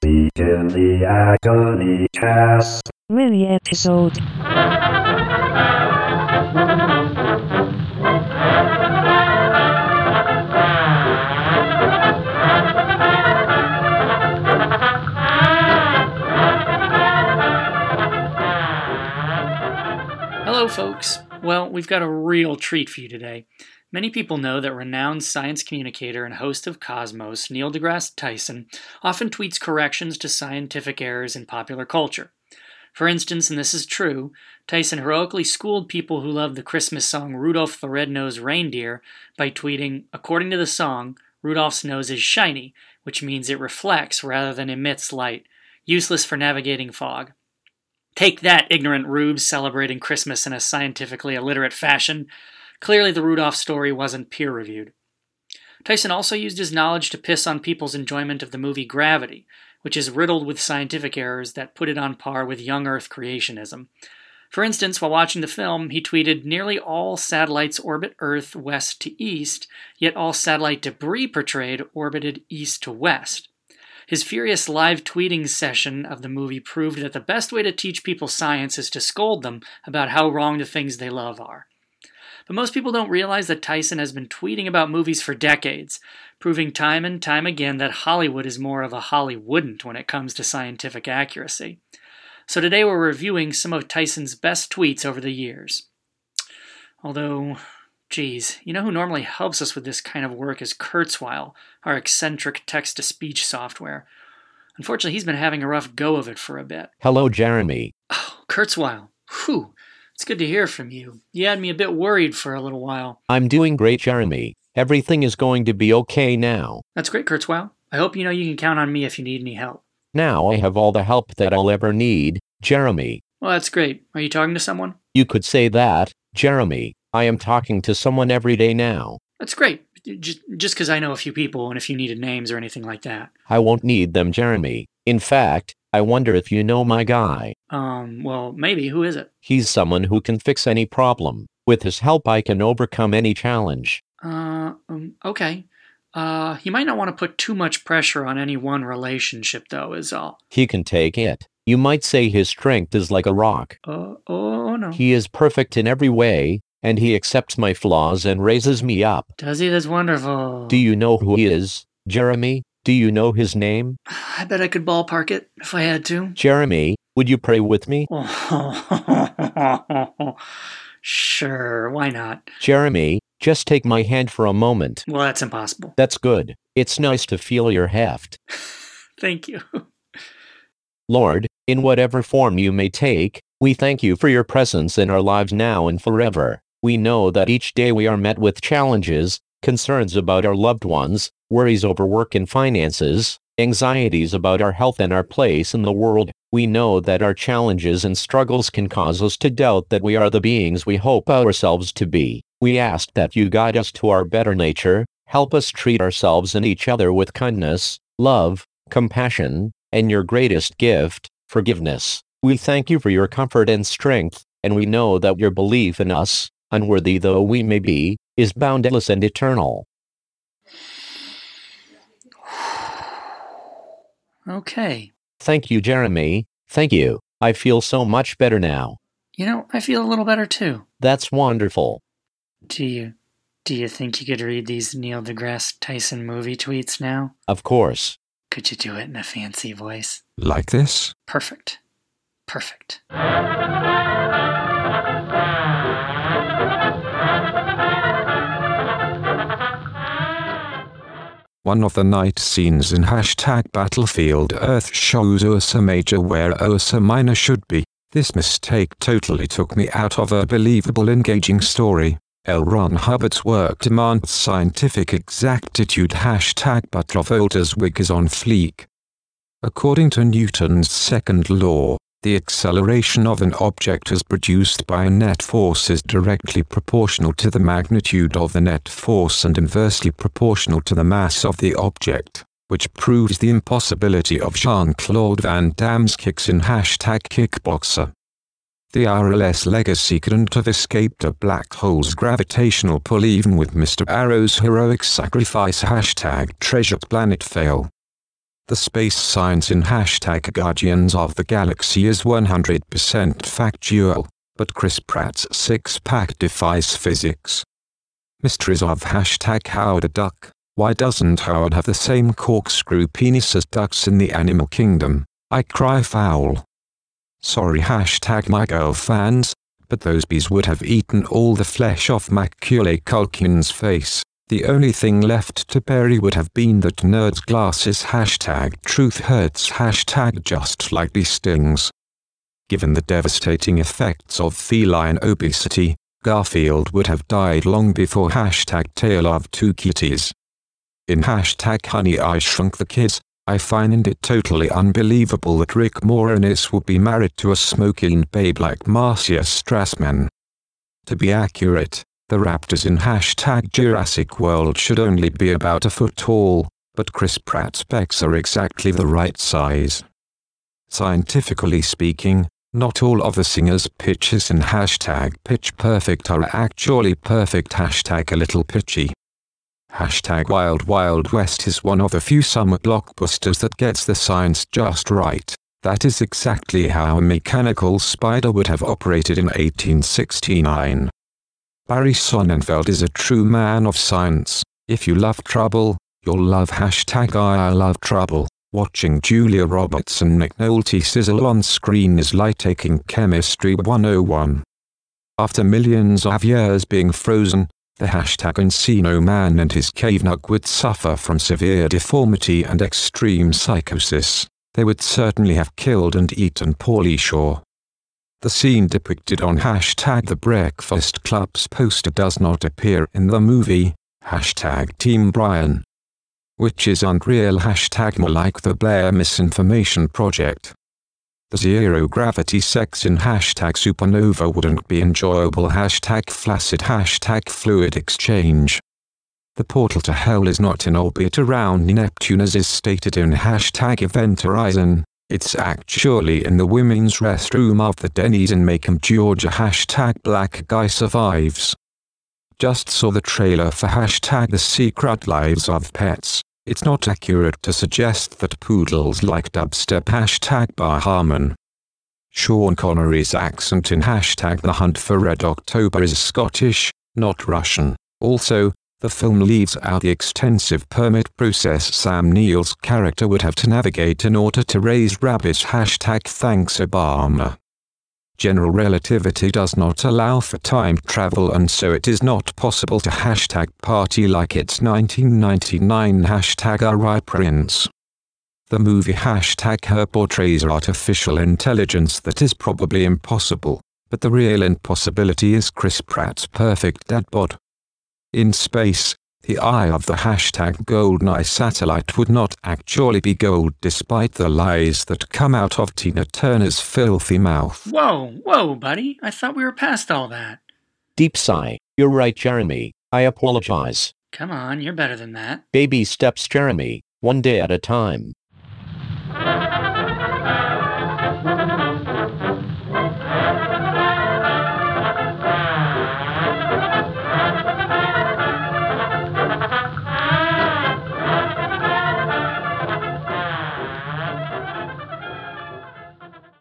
Begin the Agonycast. Really episode. Hello, folks. Well, we've got a real treat for you today. Many people know that renowned science communicator and host of Cosmos, Neil deGrasse Tyson, often tweets corrections to scientific errors in popular culture. For instance, and this is true, Tyson heroically schooled people who love the Christmas song Rudolph the Red-Nosed Reindeer by tweeting, according to the song, Rudolph's nose is shiny, which means it reflects rather than emits light, useless for navigating fog. Take that, ignorant rubes celebrating Christmas in a scientifically illiterate fashion. Clearly, the Rudolph story wasn't peer reviewed. Tyson also used his knowledge to piss on people's enjoyment of the movie Gravity, which is riddled with scientific errors that put it on par with young Earth creationism. For instance, while watching the film, he tweeted Nearly all satellites orbit Earth west to east, yet all satellite debris portrayed orbited east to west. His furious live tweeting session of the movie proved that the best way to teach people science is to scold them about how wrong the things they love are. But most people don't realize that Tyson has been tweeting about movies for decades, proving time and time again that Hollywood is more of a Hollywouldn't when it comes to scientific accuracy. So today we're reviewing some of Tyson's best tweets over the years. Although, geez, you know who normally helps us with this kind of work is Kurzweil, our eccentric text to speech software. Unfortunately, he's been having a rough go of it for a bit. Hello, Jeremy. Oh, Kurzweil. Whew. It's good to hear from you. You had me a bit worried for a little while. I'm doing great, Jeremy. Everything is going to be okay now. That's great, Kurzweil. I hope you know you can count on me if you need any help. Now I have all the help that I'll ever need, Jeremy. Well, that's great. Are you talking to someone? You could say that, Jeremy. I am talking to someone every day now. That's great. Just just because I know a few people and if you needed names or anything like that. I won't need them, Jeremy. In fact, I wonder if you know my guy. Um, well, maybe. Who is it? He's someone who can fix any problem. With his help, I can overcome any challenge. Uh, um, okay. Uh, you might not want to put too much pressure on any one relationship, though, is all. He can take it. You might say his strength is like a rock. Uh, oh, no. He is perfect in every way, and he accepts my flaws and raises me up. Does he? That's wonderful. Do you know who he is, Jeremy? Do you know his name? I bet I could ballpark it if I had to. Jeremy, would you pray with me? sure, why not? Jeremy, just take my hand for a moment. Well, that's impossible. That's good. It's nice to feel your heft. Thank you. Lord, in whatever form you may take, we thank you for your presence in our lives now and forever. We know that each day we are met with challenges, concerns about our loved ones, worries over work and finances, anxieties about our health and our place in the world. We know that our challenges and struggles can cause us to doubt that we are the beings we hope ourselves to be. We ask that you guide us to our better nature, help us treat ourselves and each other with kindness, love, compassion, and your greatest gift, forgiveness. We thank you for your comfort and strength, and we know that your belief in us, unworthy though we may be, is boundless and eternal. Okay. Thank you, Jeremy. Thank you. I feel so much better now. You know, I feel a little better too. That's wonderful. Do you do you think you could read these Neil deGrasse Tyson movie tweets now? Of course. Could you do it in a fancy voice? Like this? Perfect. Perfect. One of the night scenes in hashtag Battlefield Earth shows Ursa Major where Ursa Minor should be. This mistake totally took me out of a believable engaging story. L. Ron Hubbard's work demands scientific exactitude. Hashtag But Travolta's wig is on fleek. According to Newton's second law, the acceleration of an object as produced by a net force is directly proportional to the magnitude of the net force and inversely proportional to the mass of the object, which proves the impossibility of Jean-Claude Van Damme's kicks in hashtag kickboxer. The RLS legacy couldn't have escaped a black hole's gravitational pull even with Mr. Arrow's heroic sacrifice hashtag Treasure Planet fail. The space science in hashtag Guardians of the Galaxy is 100% factual, but Chris Pratt's six pack defies physics. Mysteries of hashtag Howard Duck. Why doesn't Howard have the same corkscrew penis as ducks in the animal kingdom? I cry foul. Sorry hashtag my girl fans, but those bees would have eaten all the flesh off Macaulay Culkin's face. The only thing left to bury would have been that nerd's glasses hashtag truth hurts hashtag just like bee stings. Given the devastating effects of feline obesity, Garfield would have died long before hashtag tail of two kitties. In hashtag honey I shrunk the kids, I find it totally unbelievable that Rick Moranis would be married to a smoking babe like Marcia Strassman. To be accurate, the raptors in hashtag Jurassic World should only be about a foot tall, but Chris Pratt's pecs are exactly the right size. Scientifically speaking, not all of the singer's pitches in hashtag pitch perfect are actually perfect hashtag a little pitchy. Hashtag Wild Wild West is one of the few summer blockbusters that gets the science just right. That is exactly how a mechanical spider would have operated in 1869. Barry Sonnenfeld is a true man of science. If you love trouble, you'll love hashtag I love trouble. Watching Julia Roberts and Nick Nolte sizzle on screen is like taking Chemistry 101. After millions of years being frozen, the hashtag Encino Man and his cave nug would suffer from severe deformity and extreme psychosis. They would certainly have killed and eaten Pauly Shore. The scene depicted on hashtag The Breakfast Club's poster does not appear in the movie, hashtag Team Brian. Which is unreal hashtag more like the Blair Misinformation Project. The zero gravity sex in hashtag supernova wouldn't be enjoyable hashtag flaccid hashtag fluid exchange. The portal to hell is not in orbit around Neptune as is stated in hashtag Event Horizon. It's actually in the women's restroom of the Denny's in Macomb, Georgia. Hashtag Black Guy Survives. Just saw the trailer for hashtag The Secret Lives of Pets. It's not accurate to suggest that poodles like dubstep hashtag by Harmon. Sean Connery's accent in hashtag The Hunt for Red October is Scottish, not Russian. Also, the film leaves out the extensive permit process Sam Neill's character would have to navigate in order to raise rabbits hashtag thanks Obama. General relativity does not allow for time travel and so it is not possible to hashtag party like it's 1999 hashtag Alright Prince. The movie hashtag her portrays artificial intelligence that is probably impossible, but the real impossibility is Chris Pratt's perfect dad bod. In space, the eye of the hashtag GoldenEye satellite would not actually be gold despite the lies that come out of Tina Turner's filthy mouth. Whoa, whoa, buddy. I thought we were past all that. Deep sigh. You're right, Jeremy. I apologize. Come on, you're better than that. Baby steps, Jeremy. One day at a time.